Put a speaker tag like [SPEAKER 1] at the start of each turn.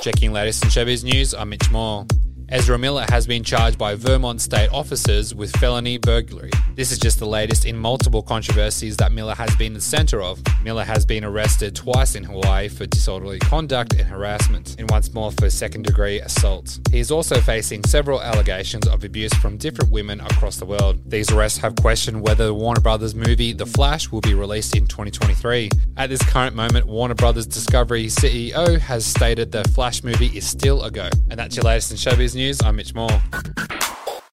[SPEAKER 1] Checking latest in showbiz news, I'm Mitch Moore. Ezra Miller has been charged by Vermont state officers with felony burglary. This is just the latest in multiple controversies that Miller has been the center of. Miller has been arrested twice in Hawaii for disorderly conduct and harassment, and once more for second degree assault. He is also facing several allegations of abuse from different women across the world. These arrests have questioned whether the Warner Brothers movie The Flash will be released in 2023. At this current moment, Warner Brothers Discovery CEO has stated the Flash movie is still a go. And that's your latest in showbiz news. I'm Mitch Moore.